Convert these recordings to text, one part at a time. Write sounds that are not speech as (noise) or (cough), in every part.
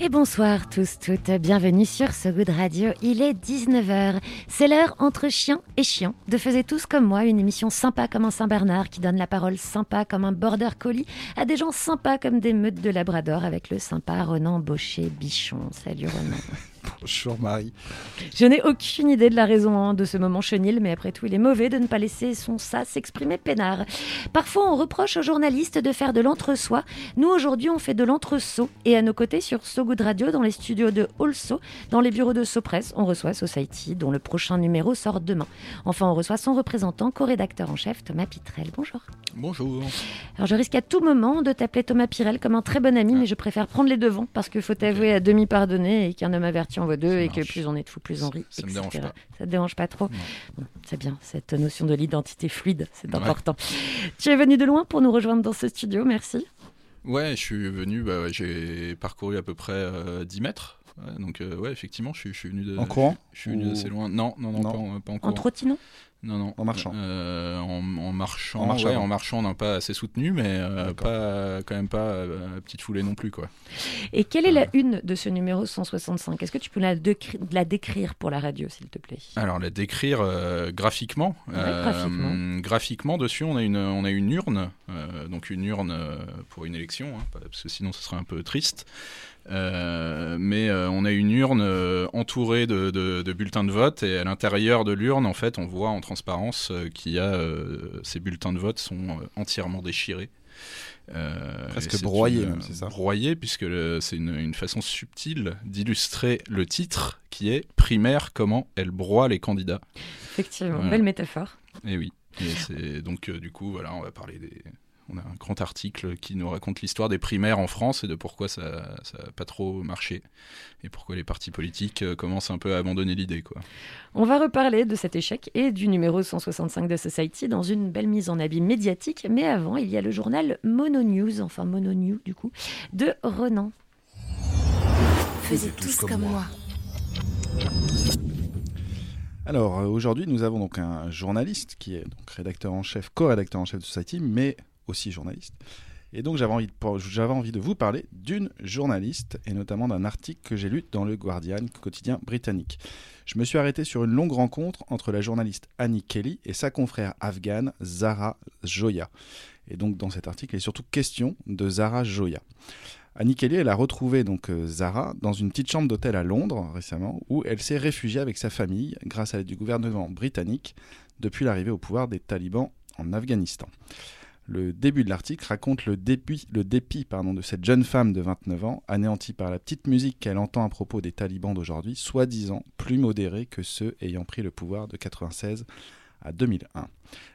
Et bonsoir tous, toutes. Bienvenue sur So Good Radio. Il est 19h. C'est l'heure entre chien et chien de Faisez tous comme moi, une émission sympa comme un Saint-Bernard qui donne la parole sympa comme un border collie à des gens sympas comme des meutes de Labrador avec le sympa Ronan Baucher-Bichon. Salut Ronan. (laughs) Bonjour Marie. Je n'ai aucune idée de la raison hein, de ce moment chenil, mais après tout, il est mauvais de ne pas laisser son ça s'exprimer peinard. Parfois, on reproche aux journalistes de faire de l'entre-soi. Nous, aujourd'hui, on fait de l'entre-saut. Et à nos côtés, sur So Good Radio, dans les studios de Also, dans les bureaux de Sopress, on reçoit Society, dont le prochain numéro sort demain. Enfin, on reçoit son représentant, co-rédacteur en chef, Thomas Pitrel. Bonjour. Bonjour. Alors, je risque à tout moment de t'appeler Thomas Pirel comme un très bon ami, mais je préfère prendre les devants parce qu'il faut t'avouer à demi pardonner et qu'un homme averti en vaut deux Ça et que plus on est de fous, plus on rit. Ça me etc. dérange pas. Ça te dérange pas trop C'est bien, cette notion de l'identité fluide, c'est Ouais. important. Tu es venu de loin pour nous rejoindre dans ce studio, merci. Ouais, je suis venu, bah, j'ai parcouru à peu près euh, 10 mètres. Ouais, donc, euh, ouais, effectivement, je, suis- je suis venu de. En courant Je suis venu Ou- d'assez loin. Non, non, non, Non. Pas, en, pas en En courant. trottinant? Non, non. En marchant. Euh, en, en marchant. En marchant ouais, en marchant, non, pas assez soutenu, mais euh, pas, quand même pas euh, petite foulée non plus, quoi. Et quelle est la une de ce numéro 165 Est-ce que tu peux la, décri- la décrire pour la radio, s'il te plaît? Alors, la décrire euh, graphiquement. Ouais, graphiquement. graphiquement, dessus, on a une, on a une urne. euh, donc, une urne pour une élection, hein, parce que sinon, ce serait un peu triste. Euh, mais euh, on a une urne euh, entourée de, de- de bulletins de vote et à l'intérieur de l'urne, en fait, on voit en transparence euh, qu'il y a euh, ces bulletins de vote sont euh, entièrement déchirés. Euh, Presque broyés, une- même, c'est ça? Broyés, puisque le- c'est une, une façon subtile d'illustrer le titre qui est primaire, comment elle broie les candidats. Effectivement, belle métaphore. Et oui. Et c'est donc euh, du coup voilà, on va parler des. On a un grand article qui nous raconte l'histoire des primaires en France et de pourquoi ça n'a pas trop marché et pourquoi les partis politiques euh, commencent un peu à abandonner l'idée quoi. On va reparler de cet échec et du numéro 165 de Society dans une belle mise en habit médiatique. Mais avant, il y a le journal Mono News, enfin Mono News du coup, de Ronan. Faisiez tous comme moi. Alors euh, aujourd'hui, nous avons donc un journaliste qui est donc rédacteur en chef, co-rédacteur en chef de Society, mais aussi journaliste. Et donc j'avais envie, de, vous parler d'une journaliste et notamment d'un article que j'ai lu dans le Guardian, quotidien britannique. Je me suis arrêté sur une longue rencontre entre la journaliste Annie Kelly et sa confrère afghane Zara Joya. Et donc dans cet article, il est surtout question de Zara Joya. Annie Kelly, elle a retrouvé donc euh, Zara dans une petite chambre d'hôtel à Londres récemment, où elle s'est réfugiée avec sa famille grâce à l'aide du gouvernement britannique depuis l'arrivée au pouvoir des talibans en Afghanistan. Le début de l'article raconte le dépit, de cette jeune femme de 29 ans, anéantie par la petite musique qu'elle entend à propos des talibans d'aujourd'hui, soi-disant plus modérés que ceux ayant pris le pouvoir de 96 à 2001.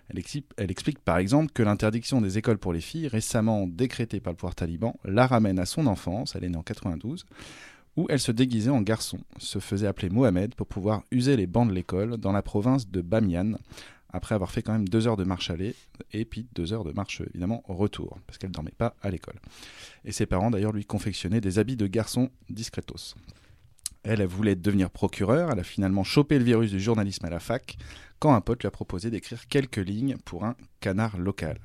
Elle explique, elle explique par exemple que l'interdiction des écoles pour les filles, récemment décrétée par le pouvoir taliban, la ramène à son enfance, elle est née en 92, où elle se déguisait en garçon, se faisait appeler Mohamed pour pouvoir user les bancs de l'école dans la province de Bamiyan, après avoir fait quand même deux heures de marche aller et puis deux heures de marche évidemment au retour, parce qu'elle ne dormait pas à l'école. Et ses parents d'ailleurs lui confectionnaient des habits de garçon discretos. Elle, elle voulait devenir procureure, elle a finalement chopé le virus du journalisme à la fac, quand un pote lui a proposé d'écrire quelques lignes pour un canard local.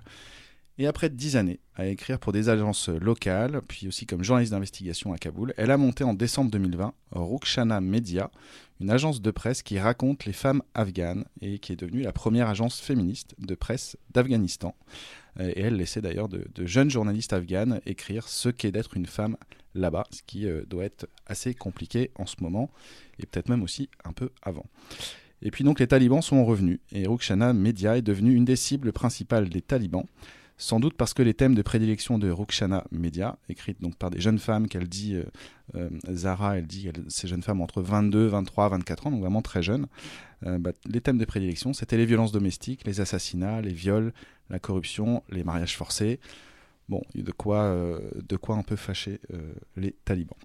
Et après dix années à écrire pour des agences locales, puis aussi comme journaliste d'investigation à Kaboul, elle a monté en décembre 2020 Rukshana Media, une agence de presse qui raconte les femmes afghanes et qui est devenue la première agence féministe de presse d'Afghanistan. Euh, Et elle laissait d'ailleurs de, de jeunes journalistes afghanes écrire ce qu'est d'être une femme là-bas, ce qui euh, doit être assez compliqué en ce moment, et peut-être même aussi un peu avant. Et puis donc les talibans sont revenus, et Rukshana Media est devenue une des cibles principales des talibans, sans doute parce que les thèmes de prédilection de Rukshana Media, écrites donc par des jeunes femmes qu'elle dit, euh, euh, Zara, elle dit, ces jeunes femmes entre 22, 23, 24 ans, donc vraiment très jeunes, euh, bah, les thèmes de prédilection, c'était les violences domestiques, les assassinats, les viols, la corruption, les mariages forcés. Bon, de quoi, euh, de quoi un peu fâcher les talibans.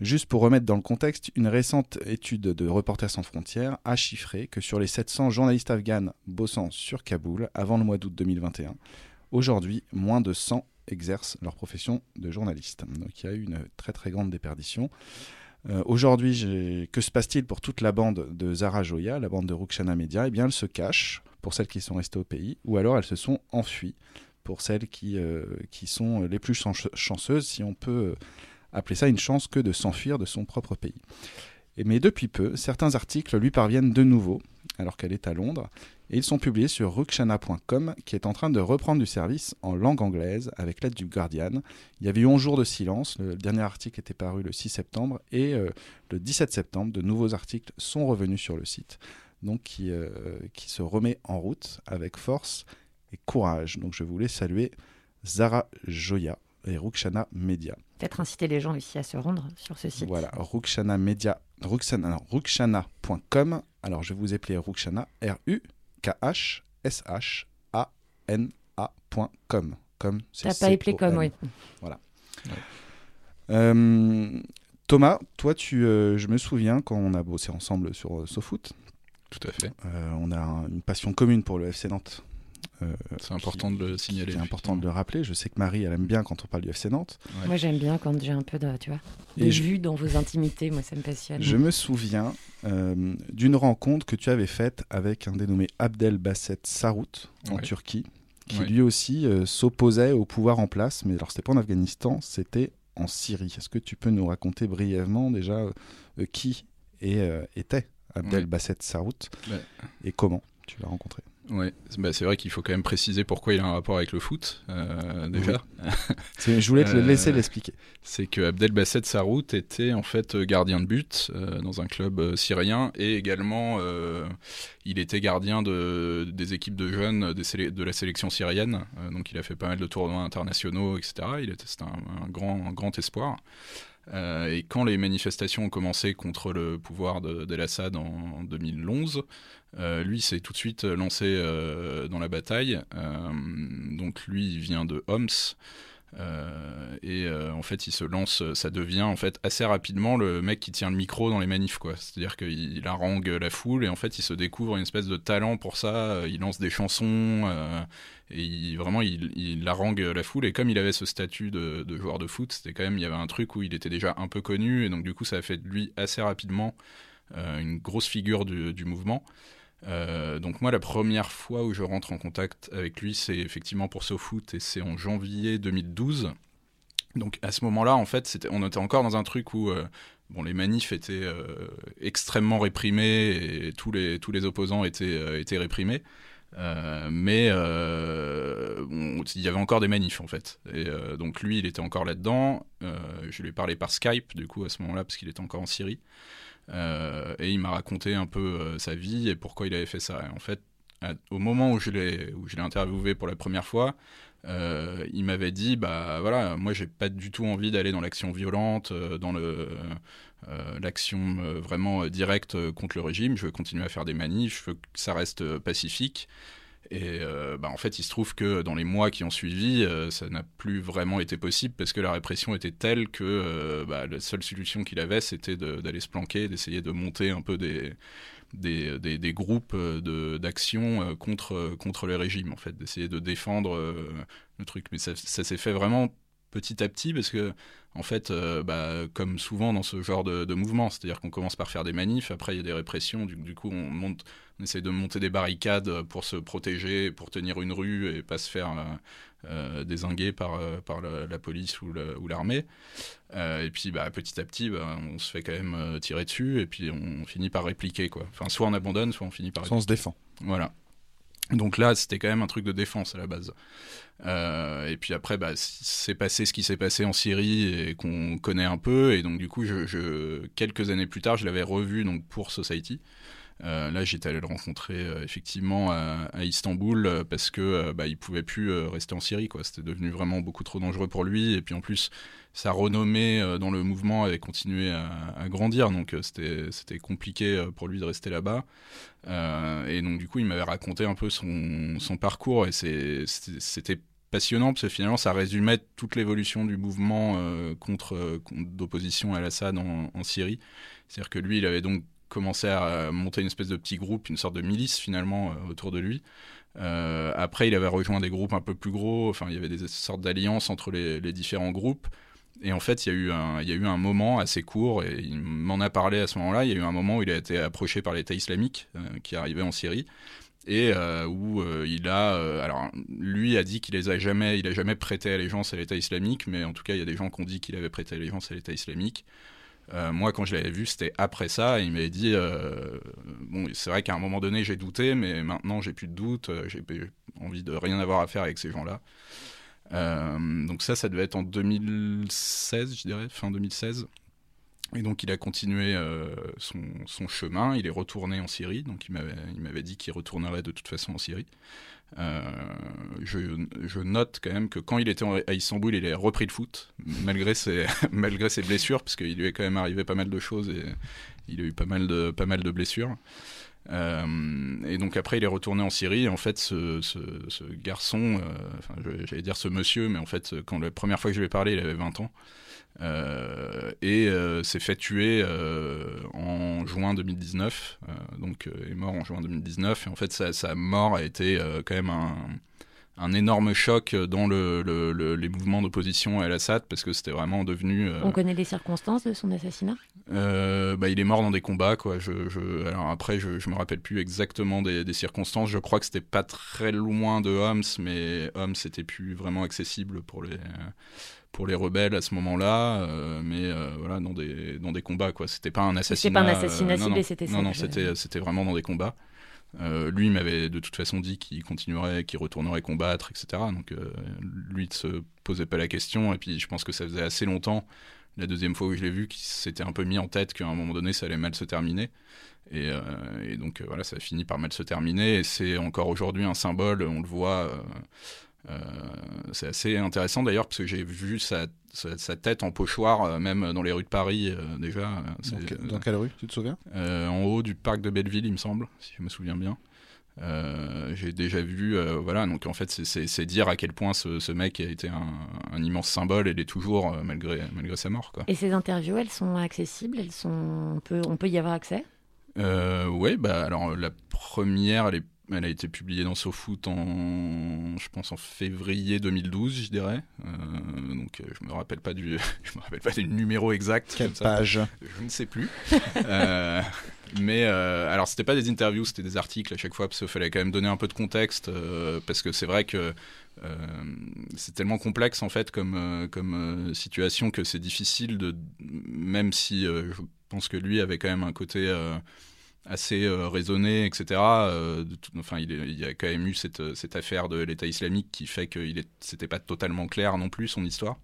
Juste pour remettre dans le contexte, une récente étude de Reporters sans frontières a chiffré que sur les 700 journalistes afghans bossant sur Kaboul avant le mois d'août 2021, aujourd'hui, moins de 100 exercent leur profession de journaliste. Donc il y a eu une très très grande déperdition. Euh, Aujourd'hui, que se passe-t-il pour toute la bande de Zara Joya, la bande de Rukshana Media? Eh bien, elles se cachent pour celles qui sont restées au pays, ou alors elles se sont enfuies pour celles qui, euh, qui sont les plus chan- chanceuses, si on peut euh, appeler ça une chance que de s'enfuir de son propre pays. Mais depuis peu, certains articles lui parviennent de nouveau, alors qu'elle est à Londres, et ils sont publiés sur rukshana.com, qui est en train de reprendre du service en langue anglaise avec l'aide du Guardian. Il y avait eu 11 jours de silence, le dernier article était paru le 6 septembre, et euh, le 17 septembre, de nouveaux articles sont revenus sur le site, donc qui, euh, qui se remet en route avec force et courage. Donc je voulais saluer Zara Joya et Rukshana Media. Peut-être inciter les gens ici à se rendre sur ce site. Voilà, Rukshana Media, rukshana.com. Alors je vais vous appeler Rukshana, R-U-K-H-S-H-A-N-A.com. Comme c'est T'as pas appelé comme, oui. Euh, Thomas, toi, tu, euh, je me souviens quand on a bossé ensemble sur euh, SoFoot, Tout à fait. euh, on a un- une passion commune pour le FC Nantes. Euh, C'est important de le signaler. c'est important de le rappeler. Je sais que Marie, elle aime bien quand on parle du FC Nantes. Ouais. Moi, j'aime bien quand j'ai un peu de, tu vois, de je- vue dans vos intimités. Moi, ça me passionne. Je me souviens euh, d'une rencontre que tu avais faite avec un dénommé Abdel Basset Sarout en Ouais. Turquie, qui Ouais. lui aussi euh, s'opposait au pouvoir en place, mais alors c'était pas en Afghanistan, c'était en Syrie. Est-ce que tu peux nous raconter brièvement déjà euh, qui euh, était Abdel Ouais. Basset Sarout Ouais. et comment tu l'as rencontré? Ouais, c'est bah, c'est vrai qu'il faut quand même préciser pourquoi il a un rapport avec le foot, euh, déjà. (laughs) Je voulais te le Euh, laisser l'expliquer. C'est que Abdel Basset Sarout était en fait gardien de but euh, dans un club euh, syrien et également il était gardien de, des équipes de jeunes des de la sélection syrienne. Donc il a fait pas mal de tournois internationaux, etc. Il était c'était un, un grand, un grand espoir. Euh, et quand les manifestations ont commencé contre le pouvoir de- d'El-Assad en, en 2011, euh, lui s'est tout de suite lancé euh, dans la bataille. Donc lui, il vient de Homs. Euh, et euh, en fait, il se lance, ça devient en fait assez rapidement le mec qui tient le micro dans les manifs, quoi. C'est-à-dire qu'il il harangue la foule et en fait, il se découvre une espèce de talent pour ça. Euh, Il lance des chansons euh, et vraiment, il, il harangue la foule. Et comme il avait ce statut de, joueur de foot, c'était quand même, il y avait un truc où il était déjà un peu connu et donc du coup, ça a fait de lui assez rapidement euh, une grosse figure du mouvement. Euh, donc moi, la première fois où je rentre en contact avec lui, c'est effectivement pour SoFoot et c'est en janvier 2012. Donc à ce moment-là, en fait, on était encore dans un truc où euh, bon, les manifs étaient euh, extrêmement réprimés et tous les, tous les opposants étaient, étaient réprimés. Euh, mais euh, il y avait encore des manifs en fait. Et euh, donc lui, il était encore là-dedans. Je lui ai parlé par Skype du coup à ce moment-là parce qu'il était encore en Syrie. Et il m'a raconté un peu sa vie et pourquoi il avait fait ça. Et en fait, au moment où je l'ai interviewé pour la première fois, euh, il m'avait dit bah voilà, moi j'ai pas du tout envie d'aller dans l'action violente, euh, dans le euh, l'action vraiment directe contre le régime. Je veux continuer à faire des manifs, je veux que ça reste pacifique. Et bah, en fait, il se trouve que dans les mois qui ont suivi, ça n'a plus vraiment été possible parce que la répression était telle que bah, la seule solution qu'il avait, c'était d'aller se planquer, d'essayer de monter un peu des, des, des, groupes euh, d'action euh, contre, contre le régime, en fait, d'essayer de défendre euh, le truc. Mais ça s'est fait vraiment petit à petit parce que en fait euh, bah, comme souvent dans ce genre de, de mouvement c'est à dire qu'on commence par faire des manifs après il y a des répressions du, du coup on monte on essaie de monter des barricades pour se protéger pour tenir une rue et pas se faire euh, euh, désinguer par, euh, par la, la police ou l'armée Euh, et puis bah, petit à petit bah, on se fait quand même tirer dessus et puis on finit par répliquer quoi enfin soit on abandonne soit on finit par Soit on se défend. voilà. Donc là, c'était quand même un truc de défense à la base. Euh, et puis après, bah, c'est passé ce qui s'est passé en Syrie et qu'on connaît un peu. Et donc du coup, je, quelques années plus tard, je l'avais revu donc pour Society. Euh, là, j'étais allé le rencontrer euh, effectivement à, Istanbul euh, parce que bah, il pouvait plus rester en Syrie. C'était devenu vraiment beaucoup trop dangereux pour lui. Et puis en plus, sa renommée dans le mouvement avait continué à, grandir. Donc c'était c'était compliqué pour lui de rester là-bas. Et donc du coup, il m'avait raconté un peu son, son parcours et c'était passionnant parce que finalement ça résumait toute l'évolution du mouvement contre- d'opposition à Al-Assad en, en Syrie. C'est-à-dire que lui, il avait donc commencé à monter une espèce de petit groupe, une sorte de milice finalement euh, autour de lui. Euh, après, il avait rejoint des groupes un peu plus gros. Enfin, il y avait des sortes d'alliances entre les, différents groupes. Et en fait, il y, a eu un, moment assez court, et il m'en a parlé à ce moment-là, il y a eu un moment où il a été approché par l'État islamique euh, qui arrivait en Syrie, et euh, où euh, il a... euh, alors, lui a dit qu'il les jamais, jamais prêté allégeance à l'État islamique, mais en tout cas, il y a des gens qui ont dit qu'il avait prêté allégeance à l'État islamique. Euh, moi, quand je l'avais vu, c'était après ça, et il m'avait dit... euh, bon, c'est vrai qu'à un moment donné, j'ai douté, mais maintenant, j'ai plus de doute, euh, j'ai envie de rien avoir à faire avec ces gens-là. Donc ça, ça devait être en 2016, je dirais, fin 2016. Et donc il a continué son, chemin, il est retourné en Syrie, donc il m'avait dit qu'il retournerait de toute façon en Syrie. Euh, je, note quand même que quand il était à Istanbul, il est repris de foot, malgré ses, (laughs) malgré ses blessures, parce qu'il lui est quand même arrivé pas mal de choses et il a eu pas mal de, pas mal de blessures. Euh, et donc après, il est retourné en Syrie. Et en fait, ce, garçon, euh, j'allais dire ce monsieur, mais en fait, quand la première fois que je lui ai parlé, il avait 20 ans. Euh, et euh, s'est fait tuer euh, en juin 2019. euh, donc, est mort en juin 2019. Et en fait, sa, sa mort a été quand même un, un énorme choc dans le, le- le- les mouvements d'opposition à Al-Assad parce que c'était vraiment devenu. euh, On connaît les circonstances de son assassinat? Euh, bah, il est mort dans des combats, quoi. Je, je- alors après, je, je me rappelle plus exactement des, des circonstances. Je crois que c'était pas très loin de Homs, mais Homs c'était plus vraiment accessible pour les pour les rebelles à ce moment-là. euh, mais euh, voilà, dans des dans des combats, quoi. C'était pas un assassinat. pas un assassinat euh, ciblé, c'était ça Non, non, c'était c'était vraiment dans des combats. Euh, lui il m'avait de toute façon dit qu'il continuerait, qu'il retournerait combattre, etc. Donc euh, lui ne se posait pas la question. Et puis je pense que ça faisait assez longtemps la deuxième fois où je l'ai vu, qu'il s'était un peu mis en tête qu'à un moment donné, ça allait mal se terminer. Et, euh, et donc voilà, ça a fini par mal se terminer. Et c'est encore aujourd'hui un symbole, on le voit. Euh, c'est assez intéressant d'ailleurs, parce que j'ai vu sa, sa, sa tête en pochoir, euh, même dans les rues de Paris euh, déjà. Donc, dans quelle rue, tu te souviens? Euh, en haut du parc de Belleville, il me semble, si je me souviens bien. Euh, j'ai déjà vu, euh, voilà, donc en fait, c'est- dire à quel point ce, ce mec a été un, un immense symbole et l'est toujours euh, malgré, malgré sa mort, quoi. Et ces interviews, elles sont accessibles elles sont... on, peut... on peut y avoir accès? Euh, ouais, bah alors la première, elle, est- elle a été publiée dans SoFoot en, je pense en février 2012, je dirais. Euh, donc euh, je me rappelle pas du, (laughs) je me rappelle pas du numéro exact. Quelle page Je ne sais plus. Euh, mais euh, alors, c'était pas des interviews, c'était des articles à chaque fois, parce qu'il fallait quand même donner un peu de contexte, euh, parce que c'est vrai que c'est tellement complexe en fait comme, comme situation que c'est difficile de, même si je pense que lui avait quand même un côté assez euh, raisonné, etc. euh, enfin, il, y a quand même eu cette, cette affaire de l'État islamique qui fait que il est- c'était pas totalement clair non plus son histoire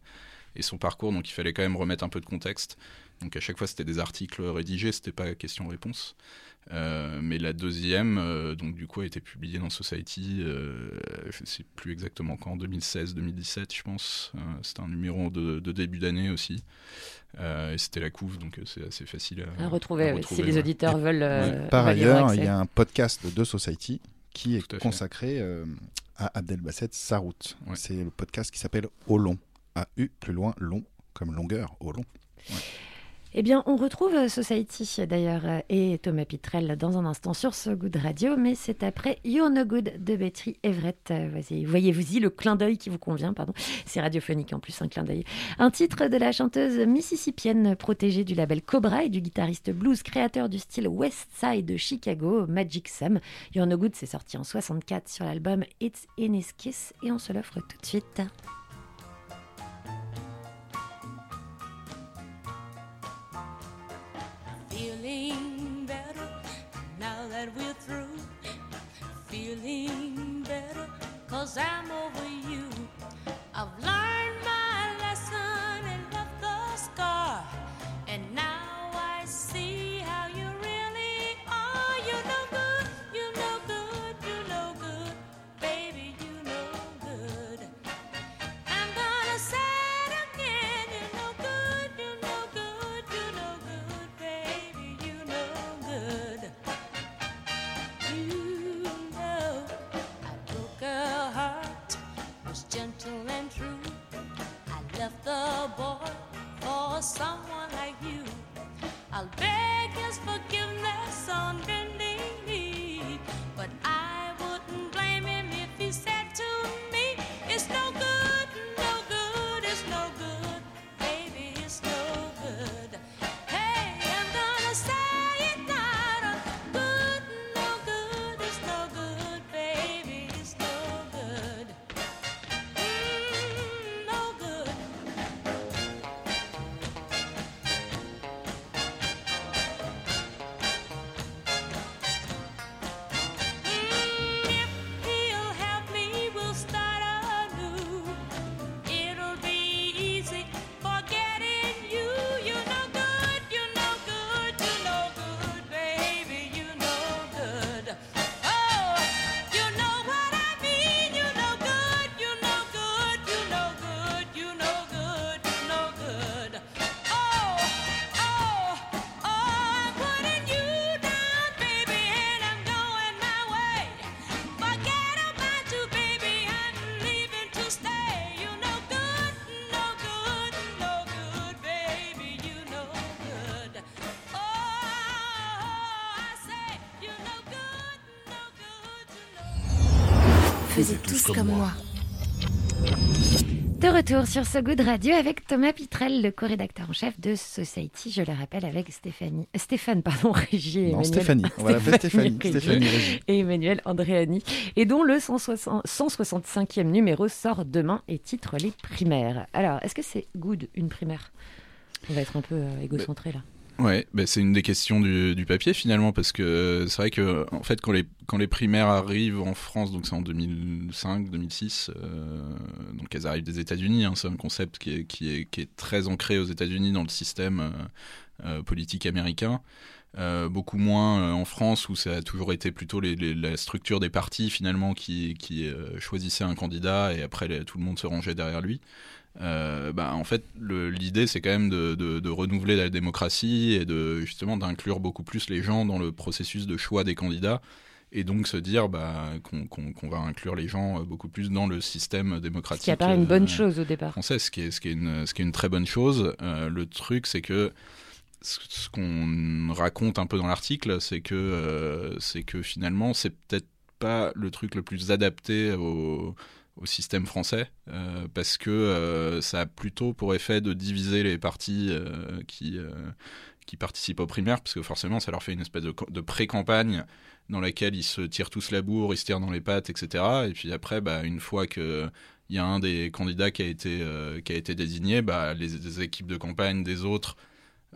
et son parcours, donc il fallait quand même remettre un peu de contexte. Donc à chaque fois c'était des articles rédigés, c'était pas question-réponse. Euh, mais la deuxième, euh, donc du coup, a été publiée dans Society, euh, je ne sais plus exactement quand, 2016-2017, je pense. Euh, c'était un numéro de, de début d'année aussi. Euh, et c'était la couve, donc c'est assez facile à, à retrouver, à retrouver, si les auditeurs veulent. euh, Par ailleurs, il y a un podcast de Society qui est à consacré euh, à Abdelbasset Sarout. Ouais. C'est le podcast qui s'appelle Au long. A-U, plus loin, long, comme longueur, au long. Eh bien, on retrouve euh, Society d'ailleurs euh, et Thomas Pitrel dans un instant sur So Good Radio, mais c'est après You're No Good de Betty Everett. Euh, Voyez- Voyez-vous-y le clin d'œil qui vous convient, pardon. C'est radiophonique en plus, un clin d'œil. Un titre de la chanteuse mississippienne protégée du label Cobra et du guitariste blues créateur du style West Side de Chicago, Magic Sam. You're No Good, c'est sorti en 64 sur l'album It's in His Kiss et on se l'offre tout de suite. Feeling better now that we're through. Feeling better cause I'm over you. Faisaient tous comme moi. De retour sur So Good Radio avec Thomas Pitrel, le co-rédacteur en chef de Society, je le rappelle, avec Stéphanie, Stéphane, pardon, Régie et Non, Emmanuel. Stéphanie. On va l'appeler Stéphanie. Stéphanie. Et Emmanuel Andréani, et dont le 160 165e numéro sort demain et titre Les primaires. Alors, est-ce que c'est good une primaire? On va être un peu euh, égocentré là. Ouais, bah, c'est une des questions du, du papier finalement, parce que c'est vrai que en fait quand les, quand les primaires arrivent en France, donc c'est en 2005, 2006, euh, donc elles arrivent des États-Unis, hein, c'est un concept qui est, qui, est, qui est très ancré aux États-Unis dans le système euh, euh, politique américain. Euh, beaucoup moins euh, en France où ça a toujours été plutôt les, les- la structure des partis finalement qui, qui euh, choisissait un candidat et après tout le monde se rangeait derrière lui. Euh, bah, en fait, l'idée c'est quand même de, de- de renouveler la démocratie et de justement d'inclure beaucoup plus les gens dans le processus de choix des candidats et donc se dire bah, qu'on va inclure les gens euh, beaucoup plus dans le système démocratique. Ce qui apparaît une bonne euh, chose au départ. français, ce qui est, ce qui est, une, ce qui est une très bonne chose. Euh, le truc, c'est que ce, ce qu'on raconte un peu dans l'article, c'est que, euh, c'est que finalement, c'est peut-être pas le truc le plus adapté au, au système français, euh, parce que euh, ça a plutôt pour effet de diviser les partis euh, qui, qui participent aux primaires, parce que forcément, ça leur fait une espèce de, pré-campagne dans laquelle ils se tirent tous la bourre, ils se tirent dans les pattes, etc. Et puis après, bah, une fois que il y a un des candidats qui a été, qui a été désigné, bah, les équipes de campagne des autres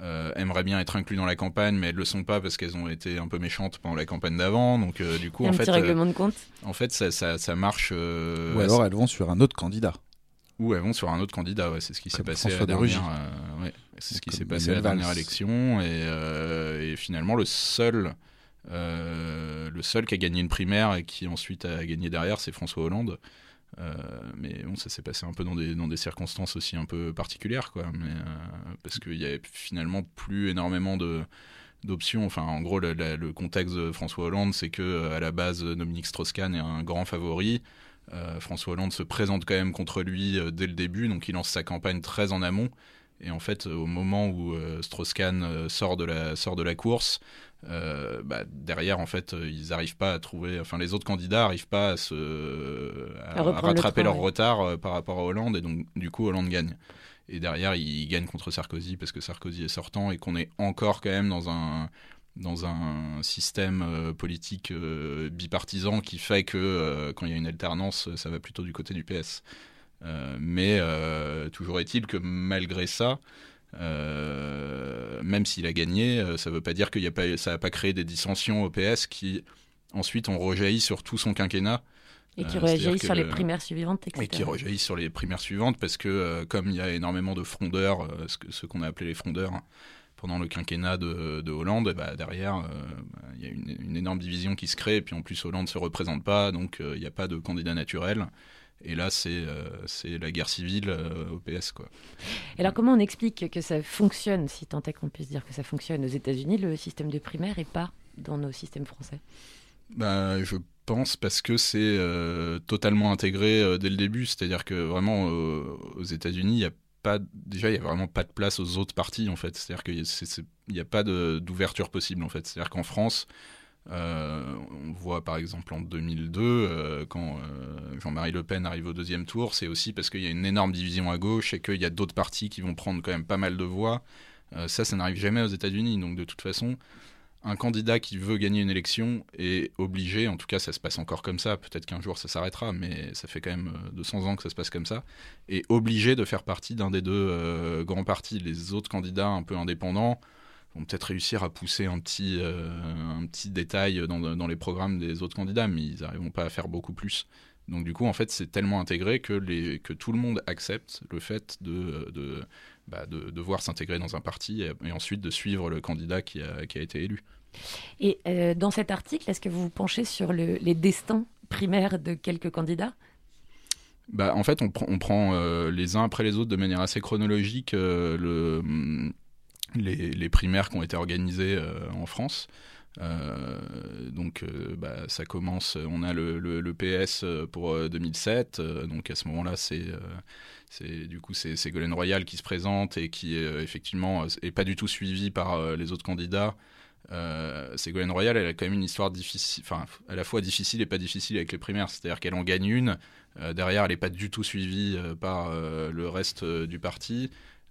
euh, aimeraient bien être inclus dans la campagne, mais elles le sont pas parce qu'elles ont été un peu méchantes pendant la campagne d'avant. Donc euh, du coup, en fait, euh, règlement de compte. en fait, ça, ça, ça marche. euh, Ou alors elles vont sur un autre candidat. ou elles vont sur un autre candidat. Ouais, c'est ce qui s'est passé à la dernière. euh, ouais, c'est ce qui Comme s'est passé à la Manuel dernière Valls. élection et, euh, et finalement le seul. euh, le seul qui a gagné une primaire et qui ensuite a gagné derrière, c'est François Hollande. Euh, mais bon, ça s'est passé un peu dans des, dans des circonstances aussi un peu particulières, quoi. Mais, euh, parce qu'il y avait finalement plus énormément de d'options. Enfin, en gros, le, contexte de François Hollande, c'est que à la base, Dominique Strauss-Kahn est un grand favori. Euh, François Hollande se présente quand même contre lui dès le début, donc il lance sa campagne très en amont. Et en fait, au moment où Strauss-Kahn sort de la sort de la course, euh, bah, derrière, en fait, euh, ils n'arrivent pas à trouver. Enfin, les autres candidats n'arrivent pas à se à, À le rattraper train, leur ouais. retard euh, par rapport à Hollande, et donc du coup, Hollande gagne. Et derrière, il gagne contre Sarkozy parce que Sarkozy est sortant et qu'on est encore quand même dans un dans un système euh, politique euh, bipartisan qui fait que euh, quand il y a une alternance, ça va plutôt du côté du PS. Euh, mais euh, toujours est-il que malgré ça, euh, même s'il a gagné, euh, ça ne veut pas dire que y a pas, ça n'a pas créé des dissensions au PS qui ensuite ont rejailli sur tout son quinquennat Et qui euh, c'est-à-dire sur les le- primaires suivantes, etc. et qui rejaillissent sur les primaires suivantes parce que euh, comme il y a énormément de frondeurs, euh, ce, qu'on a appelé les frondeurs pendant le quinquennat de, de Hollande, bah, derrière euh, bah, il y a une, une énorme division qui se crée et puis en plus Hollande se représente pas donc euh, il n'y a pas de candidat naturel. Et là, c'est euh, c'est la guerre civile euh, au PS. Quoi. Et alors, comment on explique que ça fonctionne, si tant est qu'on puisse dire que ça fonctionne aux États-Unis, le système de primaire et pas dans nos systèmes français? Bah, je pense parce que c'est euh, totalement intégré euh, dès le début. C'est-à-dire que vraiment, euh, aux États-Unis, il y a pas, déjà, il n'y a vraiment pas de place aux autres partis, en fait. C'est-à-dire qu'il n'y a pas de- d'ouverture possible, en fait. C'est-à-dire qu'en France, euh, on voit par exemple en 2002, euh, quand euh, Jean-Marie Le Pen arrive au deuxième tour, c'est aussi parce qu'il y a une énorme division à gauche et qu'il y a d'autres partis qui vont prendre quand même pas mal de voix. Ça, ça n'arrive jamais aux États-Unis. Donc, de toute façon, un candidat qui veut gagner une élection est obligé, en tout cas ça se passe encore comme ça, peut-être qu'un jour ça s'arrêtera, mais ça fait quand même euh, 200 ans que ça se passe comme ça, est obligé de faire partie d'un des deux grands partis. Les autres candidats un peu indépendants vont peut-être réussir à pousser un petit, euh, un petit détail dans, dans les programmes des autres candidats, mais ils n'arriveront pas à faire beaucoup plus. Donc du coup, en fait, c'est tellement intégré que, les, que tout le monde accepte le fait de, de, bah, de devoir s'intégrer dans un parti et, et ensuite de suivre le candidat qui a, qui a été élu. Et euh, dans cet article, est-ce que vous vous penchez sur le- les destins primaires de quelques candidats? Bah, en fait, on, pr- on prend euh, les uns après les autres de manière assez chronologique euh, le, les, primaires qui ont été organisées euh, en France. Euh, donc, euh, bah, ça commence. On a le, PS pour euh, 2007. euh, donc, à ce moment-là, c'est du coup c'est Ségolène Royal qui se présente et qui effectivement est pas du tout suivi par les autres candidats. Ségolène Royal, elle a quand même une histoire difficile, enfin, à la fois difficile et pas difficile avec les primaires. C'est-à-dire qu'elle en gagne une, derrière, elle n'est pas du tout suivie par le reste du parti.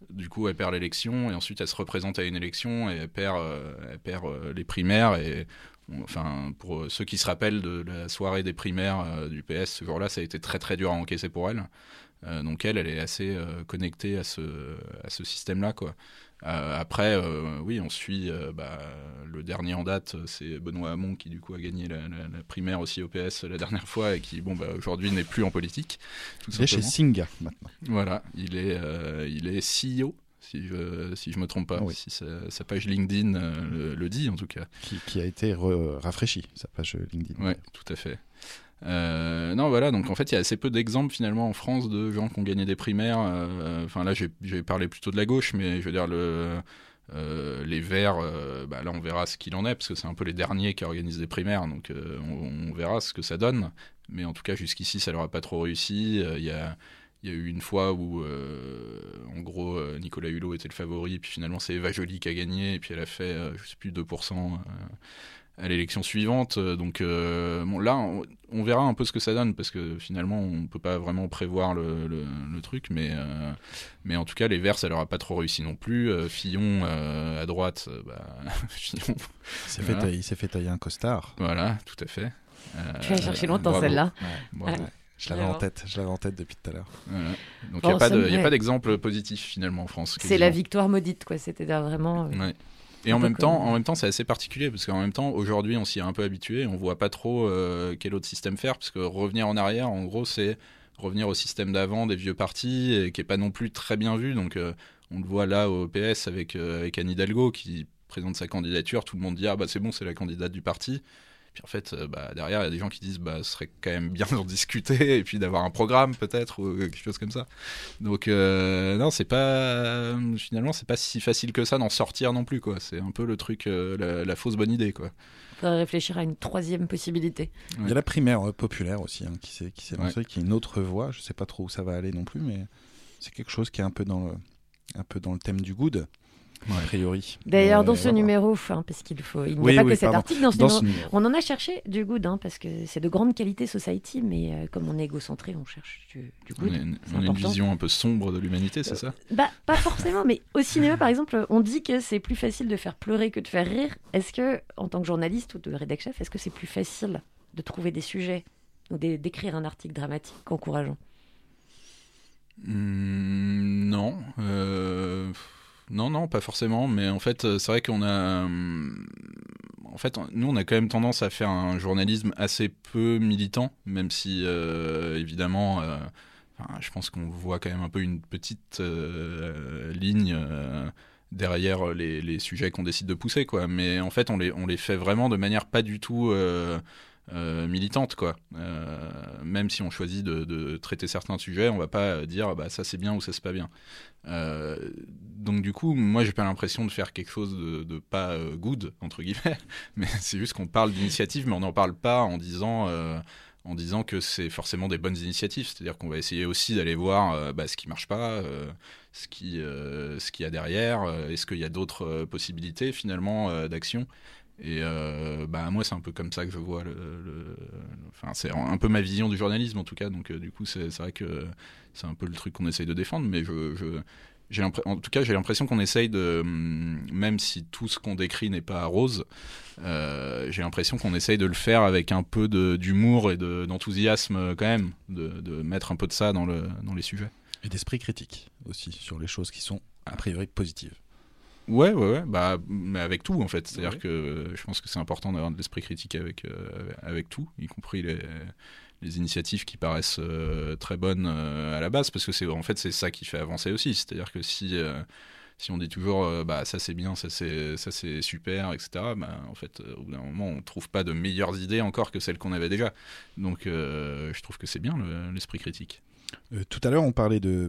Du coup, elle perd l'élection et ensuite elle se représente à une élection et elle perd, euh, elle perd euh, les primaires. Et enfin, pour ceux qui se rappellent de la soirée des primaires euh, du PS ce jour-là, ça a été très très dur à encaisser pour elle. Euh, donc elle, elle est assez euh, connectée à ce, à ce système-là, quoi. Euh, après, euh, oui, on suit euh, bah, le dernier en date, c'est Benoît Hamon qui du coup a gagné la, la- la primaire aussi au PS la dernière fois et qui, bon, bah, aujourd'hui n'est plus en politique. Tout Il est chez. Singa maintenant. Voilà, il est, il est CEO, si je, si je me trompe pas, oui. si sa, sa page LinkedIn euh, le, le dit en tout cas. Qui, qui a été re- rafraîchi, sa page LinkedIn. Ouais, tout à fait. Euh, non, voilà, donc en fait, il y a assez peu d'exemples finalement en France de gens qui ont gagné des primaires. euh, Enfin, là, j'ai parlé plutôt de la gauche, mais je veux dire, euh, les Verts, bah, là, on verra ce qu'il en est, parce que c'est un peu les derniers qui organisent des primaires, donc on, verra ce que ça donne. Mais en tout cas, jusqu'ici, ça leur a pas trop réussi. Il y a. Eu une fois où, en gros, Nicolas Hulot était le favori, puis finalement c'est Eva Joly qui a gagné, et puis elle a fait, euh, je sais plus, 2% euh, à l'élection suivante. Euh, Donc euh, bon, là, on, on verra un peu ce que ça donne, parce que finalement, on peut pas vraiment prévoir le, le- le truc, mais, euh, mais en tout cas, les Verts, ça leur a pas trop réussi non plus. Euh, Fillon, euh, à droite, bah, (laughs) Fillon, Il s'est Voilà. fait, tailler- il s'est fait tailler un costard. voilà, tout à fait. Euh, Tu vas chercher longtemps celle-là. Je l'avais en tête, je l'avais en tête depuis tout à l'heure. Voilà. Donc il Bon, n'y a pas d'exemple positif finalement en France. C'est la victoire maudite, quoi. C'était vraiment. Ouais. Et en même, temps, en même temps, c'est assez particulier parce qu'en même temps, aujourd'hui, on s'y est un peu habitué. On voit pas trop euh, quel autre système faire parce que revenir en arrière, en gros, c'est revenir au système d'avant des vieux partis et qui est pas non plus très bien vu. Donc, euh, on le voit là au PS avec euh, avec Anne Hidalgo qui présente sa candidature. Tout le monde dit ah bah c'est bon, c'est la candidate du parti. Puis en fait, euh, bah, derrière, il y a des gens qui disent bah ce serait quand même bien (laughs) d'en discuter et puis d'avoir un programme peut-être ou quelque chose comme ça. Donc euh, non, c'est pas finalement c'est pas si facile que ça d'en sortir non plus quoi. C'est un peu le truc euh, la, la fausse bonne idée quoi. faudrait réfléchir à une troisième possibilité. Il y a la primaire euh, populaire aussi hein, qui s'est qui s'est Ouais. lancée, qui est une autre voie. Je sais pas trop où ça va aller non plus, mais c'est quelque chose qui est un peu dans le, un peu dans le thème du good, a priori. D'ailleurs, Euh, dans ce voilà. numéro, parce qu'il faut, il n'y Oui, a pas oui, que cet article dans ce Dans numéro. ce numéro. On en a cherché du good, hein, parce que c'est de grande qualité society, mais euh, comme on est égocentré, on cherche du, du On good. a, une, c'est on a une vision un peu sombre de l'humanité, c'est ça? Bah, pas forcément, mais au cinéma, par exemple, on dit que c'est plus facile de faire pleurer que de faire rire. Est-ce que, en tant que journaliste ou de rédac chef, est-ce que c'est plus facile de trouver des sujets ou d'é- d'écrire un article dramatique encourageant Hmm, Non. euh, Non, non, pas forcément. Mais en fait, euh, c'est vrai qu'on a. hum, En fait, nous, on a quand même tendance à faire un journalisme assez peu militant, même si, euh, évidemment, euh, je pense qu'on voit quand même un peu une petite euh, ligne. euh, derrière les, sujets qu'on décide de pousser quoi mais en fait on les fait vraiment de manière pas du tout euh, militante quoi. Euh, même si on choisit de, traiter certains sujets on va pas dire bah ça c'est bien ou ça c'est pas bien. Euh, donc du coup moi j'ai pas l'impression de faire quelque chose de, pas good entre guillemets. (laughs) Mais c'est juste qu'on parle d'initiative mais on n'en parle pas en disant en disant que c'est forcément des bonnes initiatives. C'est-à-dire qu'on va essayer aussi d'aller voir bah, ce qui marche pas ce qui ce qu'il y a derrière est-ce qu'il y a d'autres possibilités finalement d'action et euh, bah moi c'est un peu comme ça que je vois le, enfin c'est un peu ma vision du journalisme en tout cas. Donc euh, du coup c'est vrai que c'est un peu le truc qu'on essaye de défendre. Mais je, je en tout cas j'ai l'impression qu'on essaye de hum, même si tout ce qu'on décrit n'est pas rose euh, j'ai l'impression qu'on essaye de le faire avec un peu d'humour et de- d'enthousiasme euh, quand même de, de mettre un peu de ça dans le dans les sujets. Et d'esprit critique aussi sur les choses qui sont a priori positives. Ouais, ouais, ouais, bah, mais avec tout en fait. C'est-à-dire Ouais. que euh, je pense que c'est important d'avoir de l'esprit critique avec, euh, avec tout, y compris les, les initiatives qui paraissent euh, très bonnes euh, à la base, parce que c'est en fait c'est ça qui fait avancer aussi. C'est-à-dire que si si on dit toujours bah ça c'est bien, ça c'est ça c'est super, etc. Bah, en fait au bout d'un moment on trouve pas de meilleures idées encore que celles qu'on avait déjà. Donc je trouve que c'est bien le- l'esprit critique. Euh, tout à l'heure, on parlait de,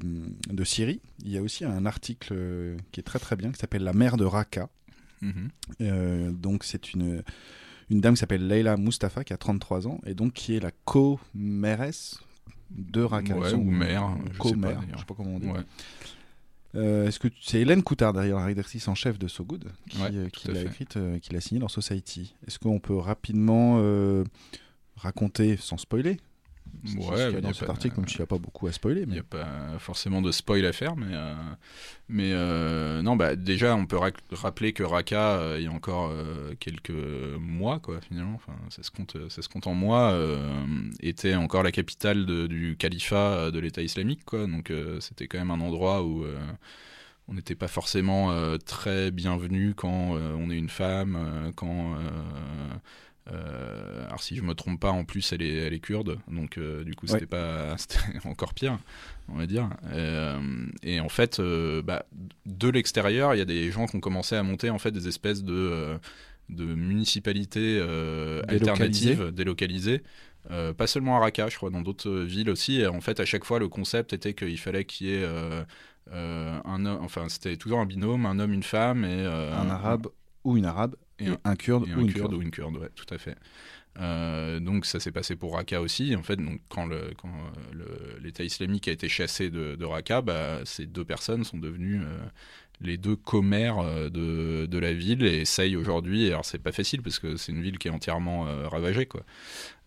de Syrie. Il y a aussi un article euh, qui est très très bien qui s'appelle La mer de Raqqa. Mhm. Euh, donc, c'est une, une dame qui s'appelle Leila Mustafa qui a 33 ans et donc qui est la co-mairesse de Raqqa. Ouais, ou maire, je sais pas, Co-maire, d'ailleurs. je sais pas comment on dit. Ouais. Est-ce que c'est Hélène Coutard derrière la rédactrice en chef de So Good qui, Ouais, qui l'a écrite, qui l'a signée dans Society. Est-ce qu'on peut rapidement raconter sans spoiler ce qu'il y a Ouais, dans y a cet article, comme s'il n'y a pas beaucoup à spoiler. Il n'y Mais... a pas forcément de spoil à faire, mais, euh, mais euh, non, bah, déjà, on peut rappeler que Raqqa, euh, il y a encore quelques mois, quoi, finalement, enfin, ça, se compte, ça se compte en mois, était encore la capitale de- du califat de l'État islamique, quoi, donc c'était quand même un endroit où on n'était pas forcément euh, très bienvenu quand euh, on est une femme, euh, quand. Euh, alors si je me trompe pas, en plus elle est, elle est kurde, donc euh, du coup Ouais. c'était pas, (laughs) c'était encore pire, on va dire. Euh, et en fait, bah, de l'extérieur, il y a des gens qui ont commencé à monter en fait des espèces de, de municipalités alternatives, délocalisées. Pas seulement à Raqqa, je crois, dans d'autres villes aussi. Et en fait, à chaque fois, le concept était qu'il fallait qu'il y ait un homme, enfin, c'était toujours un binôme, un homme, une femme et un arabe ou une arabe et et, un- un kurde et ou un une kurde kurde. ou une kurde, ouais, tout à fait. Euh, donc ça s'est passé pour Raqqa aussi. En fait, donc quand le quand euh, l'État islamique a été chassé de, de Raqqa, bah, ces deux personnes sont devenues euh, les deux commères euh, de, de la ville et essayent aujourd'hui. Alors c'est pas facile parce que c'est une ville qui est entièrement euh, ravagée, quoi.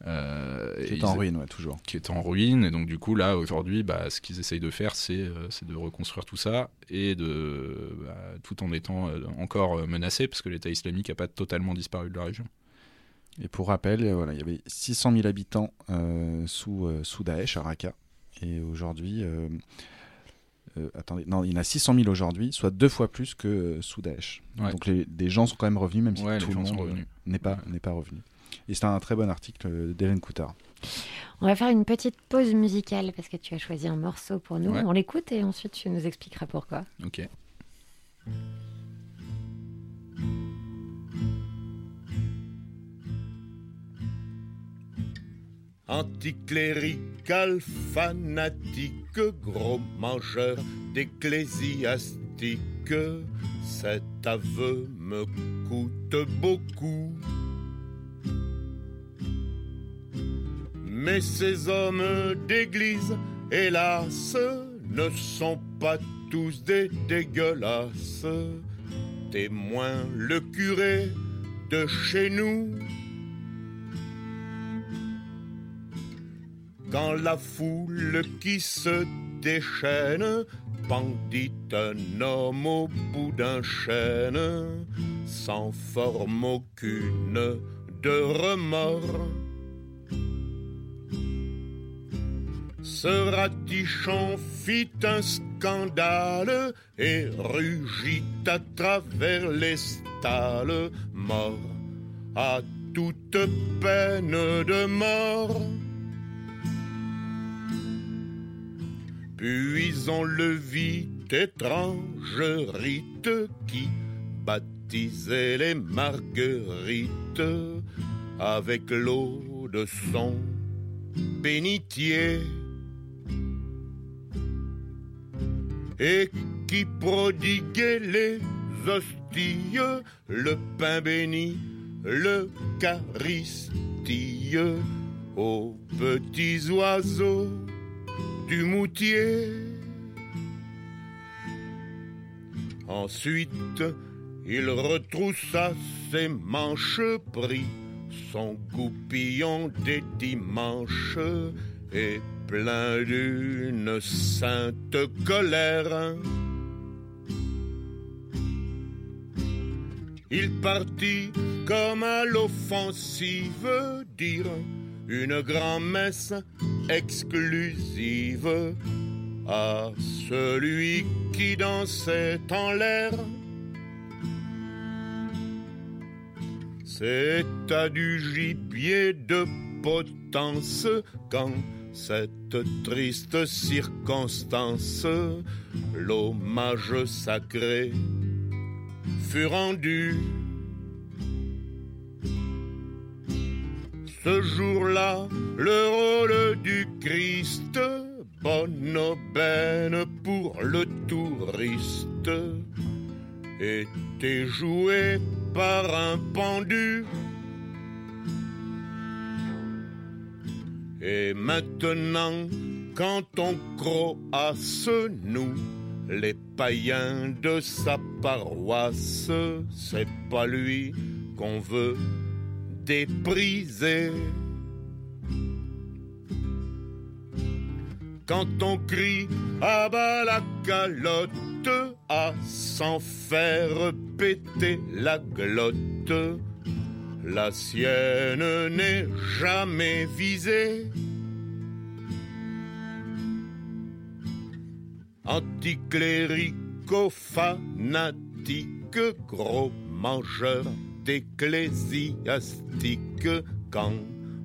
Euh, Qui est en ruine, ouais, toujours. qui est en ruine. Et donc, du coup, là, aujourd'hui, bah, ce qu'ils essayent de faire, c'est euh, de reconstruire tout ça et de, bah, tout en étant encore menacé, parce que l'État islamique n'a pas totalement disparu de la région. Et pour rappel, voilà, il y avait 600 000 habitants sous, sous Daesh à Raqqa. Et aujourd'hui, euh, attendez, non, il y en a 600 000 aujourd'hui, soit deux fois plus que euh, sous Daesh. Ouais. Donc les, des gens sont quand même revenus, même si Ouais, les tout le gens sont monde euh, revenus. n'est pas, Ouais. n'est pas revenu. Et c'est un très bon article d'Hélène Coutard. On va faire une petite pause musicale parce que tu as choisi un morceau pour nous. Ouais. On l'écoute et ensuite tu nous expliqueras pourquoi. Ok. Anticlérical, fanatique, gros mangeur d'ecclésiastique, cet aveu me coûte beaucoup. Mais ces hommes d'église, hélas, ne sont pas tous des dégueulasses. Témoin le curé de chez nous. Quand la foule qui se déchaîne pendit un homme au bout d'un chêne, sans forme aucune de remords. Ce ratichon fit un scandale et rugit à travers les stalles, mort à toute peine de mort. Puis on le vit étrange rite qui baptisait les marguerites avec l'eau de son bénitier. Et qui prodiguait les hosties, le pain béni, l'Eucharistie aux petits oiseaux du moutier. Ensuite, il retroussa ses manches, prit son goupillon des dimanches et plein d'une sainte colère. Il partit comme à l'offensive dire une grand-messe exclusive à celui qui dansait en l'air. C'est à du gibier de potence quand cette triste circonstance, l'hommage sacré fut rendu. Ce jour-là, le rôle du Christ, bonne aubaine pour le touriste, était joué par un pendu. Et maintenant, quand on croasse, nous les païens de sa paroisse. C'est pas lui qu'on veut dépriser. Quand on crie à bas la calotte, à s'en faire péter la glotte, la sienne n'est jamais visée. Anticlérico-fanatique, gros mangeur d'ecclésiastique, quand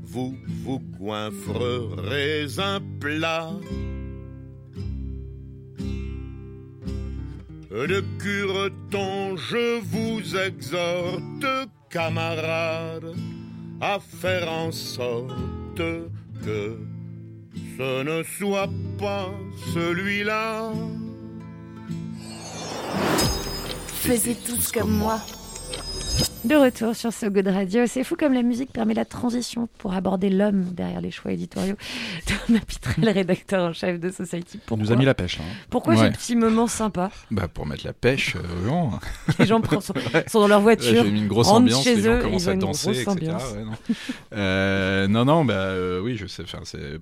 vous vous goinfrerez un plat. De cureton, je vous exhorte, camarades, à faire en sorte que ce ne soit pas celui-là. Faisez tous comme moi. De retour sur So Good Radio, c'est fou comme la musique permet la transition pour aborder l'homme derrière les choix éditoriaux (laughs) de Napitrel, rédacteur en chef de Society. On Pourquoi, nous a mis la pêche hein. Pourquoi Ouais. ce petit moment sympa Bah, pour mettre la pêche euh, gens. (laughs) Les gens sont, (laughs) sont dans leur voiture, J'ai mis une grosse ambiance, chez les gens eux, commencent à danser, etc. ambiance. ouais, non. Euh, non, non, bah euh, oui, je sais.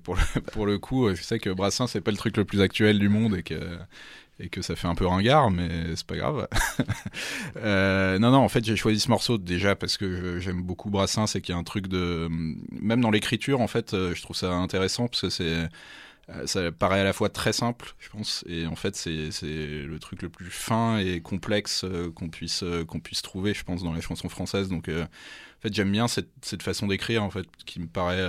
Pour le, pour le coup, je sais que Brassin, c'est pas le truc le plus actuel du monde et que et que ça fait un peu ringard, mais c'est pas grave. (laughs) Euh, non, non, en fait, j'ai choisi ce morceau déjà parce que j'aime beaucoup Brassin, c'est qu'il y a un truc de même dans l'écriture, en fait, euh, je trouve ça intéressant parce que c'est euh, ça paraît à la fois très simple, je pense, et en fait c'est le truc le plus fin et complexe qu'on puisse qu'on puisse trouver, je pense, dans les chansons françaises. Donc, en fait, j'aime bien cette, cette façon d'écrire, en fait, qui me paraît.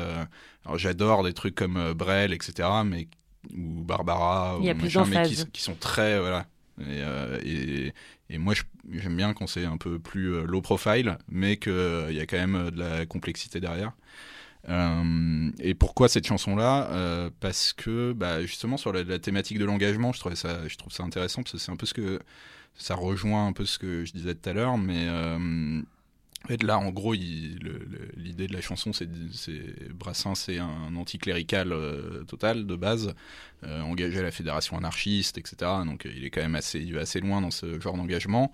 alors, j'adore des trucs comme Brel, etc., mais ou Barbara, ou machin, mais qui, sont très voilà. Et, euh, et, et moi, j'aime bien quand c'est un peu plus euh, low profile, mais qu'il il y a quand même euh, de la complexité derrière. Euh, et pourquoi cette chanson-là? Euh, Parce que bah, justement sur la, la thématique de l'engagement, je, ça, je trouve ça intéressant parce que c'est un peu ce que ça rejoint un peu ce que je disais tout à l'heure, mais fait, là, en gros, l'idée de la chanson, c'est Brassin, c'est un anticlérical euh, total de base, euh, engagé à la fédération anarchiste, etc. Donc, euh, il est quand même assez, va assez loin dans ce genre d'engagement.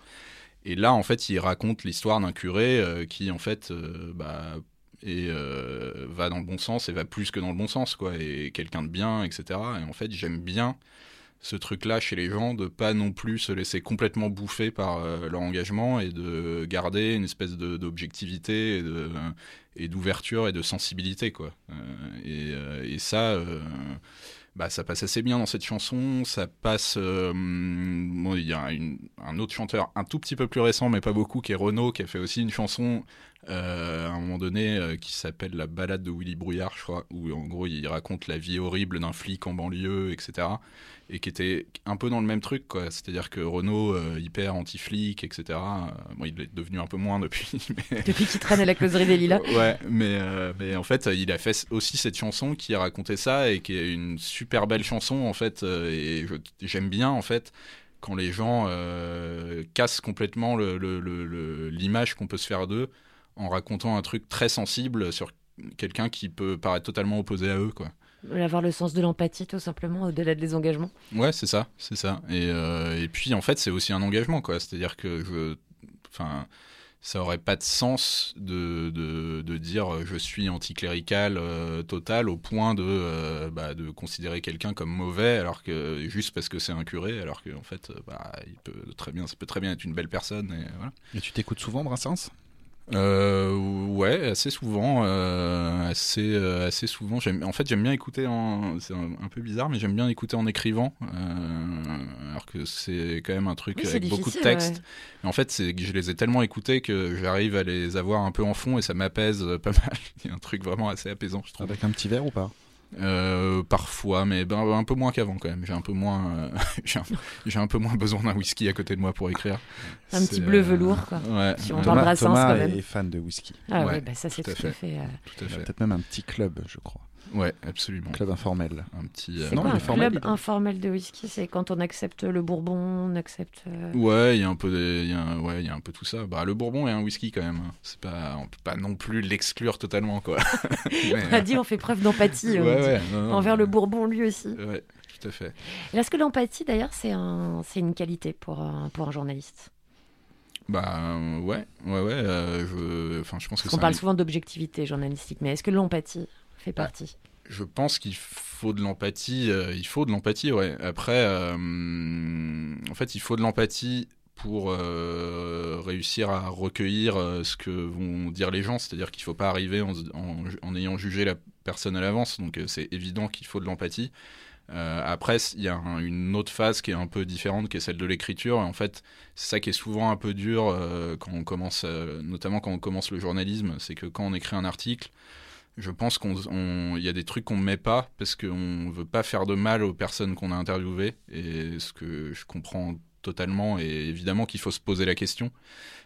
Et là, en fait, il raconte l'histoire d'un curé qui, en fait, bah, et va dans le bon sens et va plus que dans le bon sens quoi et quelqu'un de bien etc et en fait j'aime bien ce truc là chez les gens de pas non plus se laisser complètement bouffer par euh, leur engagement et de garder une espèce d'objectivité et de et d'ouverture et de sensibilité quoi Euh, et, euh, et ça bah, ça passe assez bien dans cette chanson. Ça passe. il y a un autre chanteur un tout petit peu plus récent, mais pas beaucoup, qui est Renaud, qui a fait aussi une chanson à un moment donné euh, qui s'appelle La balade de Willy Brouillard, je crois, où en gros il raconte la vie horrible d'un flic en banlieue, etc. Et qui était un peu dans le même truc, quoi. C'est-à-dire que Renaud, euh, hyper anti-flic, etc. euh, bon, il est devenu un peu moins depuis. (laughs) mais- Depuis qu'il traîne à la closerie des Lilas. Ouais, mais, euh, mais en fait, il a fait aussi cette chanson qui a raconté ça et qui est une super belle chanson, en fait. euh, Et j'aime bien, en fait, quand les gens euh, cassent complètement l'image qu'on peut se faire d'eux en racontant un truc très sensible sur quelqu'un qui peut paraître totalement opposé à eux, quoi. Avoir le sens de l'empathie, tout simplement, au-delà des engagements. Ouais, c'est ça, c'est ça. Et, euh, et puis en fait, c'est aussi un engagement, quoi. C'est-à-dire que je, enfin, ça aurait pas de sens de, de, de dire euh, je suis anticlérical euh, total au point de, euh, bah, de considérer quelqu'un comme mauvais, alors que juste parce que c'est un curé, alors qu'en fait, bah, il peut très bien, ça peut très bien être une belle personne. Et voilà. Et tu t'écoutes souvent Brassens? Euh, ouais, assez souvent, euh, assez, euh, assez souvent. J'aime, en fait, j'aime bien écouter en, c'est un, un peu bizarre, mais j'aime bien écouter en écrivant, euh, alors que c'est quand même un truc Oui, avec beaucoup de textes. ouais. En fait, c'est que je les ai tellement écoutés que j'arrive à les avoir un peu en fond et ça m'apaise pas (laughs) mal. Il y a un truc vraiment assez apaisant, je trouve. Avec un petit verre ou pas? Euh, parfois, mais ben, un peu moins qu'avant quand même. J'ai un peu moins, euh, (laughs) j'ai un, peu moins besoin d'un whisky à côté de moi pour écrire. Un petit bleu euh, velours, quoi. Ouais. Si on Brassens, Thomas quand même. est fan de whisky. Ah Ouais, ouais, bah ça c'est tout tout, à euh, fait. peut-être même un petit club, je crois. Ouais, absolument. Club informel. Un petit. C'est non, un club informel de whisky C'est quand on accepte le bourbon, on accepte. euh, Ouais, il y a un peu, des- il y a un- ouais, il y a un peu tout ça. Bah, le Bourbon est un whisky quand même. hein. C'est pas, on peut pas non plus l'exclure totalement, quoi. (laughs) Mais, On a dit on fait preuve d'empathie ouais, on dit. ouais, non, non, envers le bourbon lui aussi. Ouais, tout à fait. Est-ce que l'empathie d'ailleurs c'est un, c'est une qualité pour un, pour un journaliste? Bah euh, ouais, ouais, ouais. euh, je, enfin, je pense que Parce qu'on c'est parle un- souvent d'objectivité journalistique, mais est-ce que l'empathie fait Bah, partie Je pense qu'il faut de l'empathie. euh, il faut de l'empathie, ouais. Après, euh, en fait, il faut de l'empathie pour euh, réussir à recueillir euh, ce que vont dire les gens. C'est-à-dire qu'il ne faut pas arriver en, en- en ayant jugé la personne à l'avance. Donc, euh, c'est évident qu'il faut de l'empathie. Après, il y a un- une autre phase qui est un peu différente, qui est celle de l'écriture. En fait, c'est ça qui est souvent un peu dur quand on commence, notamment quand on commence le journalisme, c'est que quand on écrit un article, je pense qu'on on- il y a des trucs qu'on ne met pas parce qu'on ne veut pas faire de mal aux personnes qu'on a interviewées. Et ce que je comprends totalement, et évidemment qu'il faut se poser la question.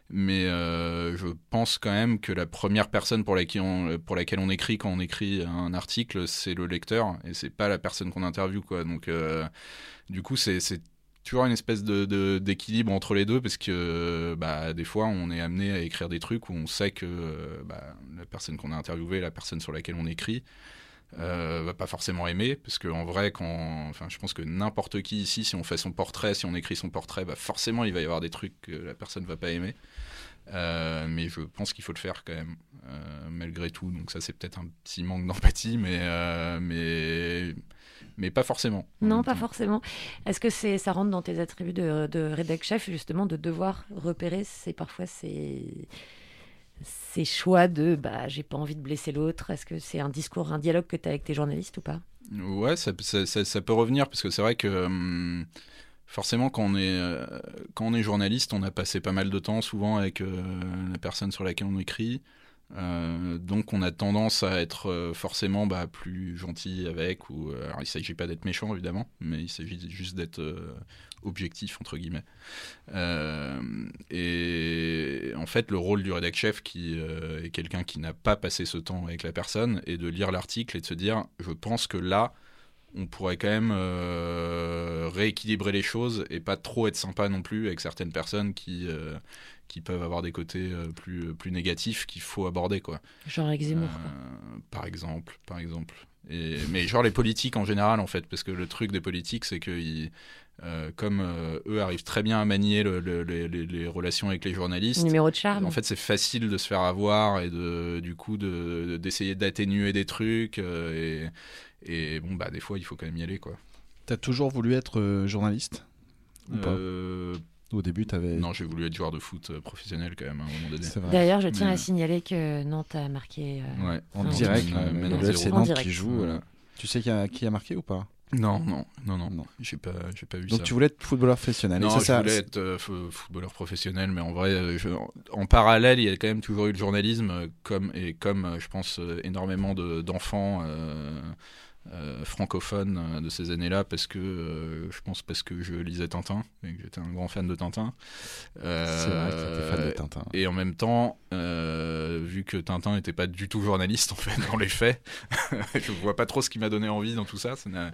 Mais euh, je pense quand même que la première personne pour laquelle, on, pour laquelle on écrit quand on écrit un article, c'est le lecteur, et c'est pas la personne qu'on interviewe. Quoi. Donc, euh, du coup, c'est toujours une espèce de- d'équilibre entre les deux, parce que bah, des fois, on est amené à écrire des trucs où on sait que euh, bah, la personne qu'on a interviewée, la personne sur laquelle on écrit, euh, va pas forcément aimer, parce qu'en vrai, quand, enfin, je pense que n'importe qui ici, si on fait son portrait, si on écrit son portrait, bah, forcément, il va y avoir des trucs que la personne va pas aimer. Euh, mais je pense qu'il faut le faire quand même, malgré tout. Donc ça, c'est peut-être un petit manque d'empathie, mais, mais, mais pas forcément. En Non, même pas temps. forcément. Est-ce que c'est ça rentre dans tes attributs de, de rédac chef justement de devoir repérer c'est parfois ces ces choix de bah j'ai pas envie de blesser l'autre? Est-ce que c'est un discours, un dialogue que tu as avec tes journalistes ou pas? Ouais, ça, ça, ça- ça peut revenir parce que c'est vrai que hum, forcément quand on est euh, quand on est journaliste, on a passé pas mal de temps souvent avec euh, la personne sur laquelle on écrit. Euh, donc on a tendance à être euh, forcément bah, plus gentil avec ou euh, alors il s'agit pas d'être méchant évidemment mais il s'agit juste d'être objectif entre guillemets. Et en fait le rôle du rédac chef qui est quelqu'un qui n'a pas passé ce temps avec la personne est de lire l'article et de se dire je pense que là on pourrait quand même euh, rééquilibrer les choses et pas trop être sympa non plus avec certaines personnes qui euh, qui peuvent avoir des côtés euh, plus plus négatifs qu'il faut aborder quoi Genre avec Zemmour. euh, par exemple, par exemple. Et, mais genre les politiques en général, en fait, parce que le truc des politiques, c'est que ils, comme eux arrivent très bien à manier le- le- les, relations avec les journalistes, Numéro de charme. en fait, c'est facile de se faire avoir et de, du coup de- de- d'essayer d'atténuer des trucs. et, et bon, bah des fois, il faut quand même y aller, quoi. T'as toujours voulu être euh, journaliste Ou pas Euh, Au début, t'avais. non, j'ai voulu être joueur de foot euh, professionnel quand même à un moment donné. D'ailleurs, je tiens Mais- à signaler que Nantes a marqué. euh, Ouais. En Ah, direct, Euh, le- FC. En Nantes qui joue. Voilà. Tu sais qui a, qui a marqué ou pas? Non, non, non, non, Non. J'ai pas, j'ai pas vu Donc ça. tu voulais être footballeur professionnel. et Non, ça, je ça- voulais être euh, fo- footballeur professionnel, mais en vrai, je- en parallèle, il y a quand même toujours eu le journalisme, comme et comme je pense énormément de- d'enfants euh, francophones euh, de ces années-là, parce que euh, je pense parce que je lisais Tintin et que j'étais un grand fan de Tintin. Euh, C'est vrai que fan de Tintin. Et en même temps, euh, vu que Tintin n'était pas du tout journaliste (laughs) en fait dans les faits, (laughs) je vois pas trop ce qui m'a donné envie dans tout ça. Ça n'a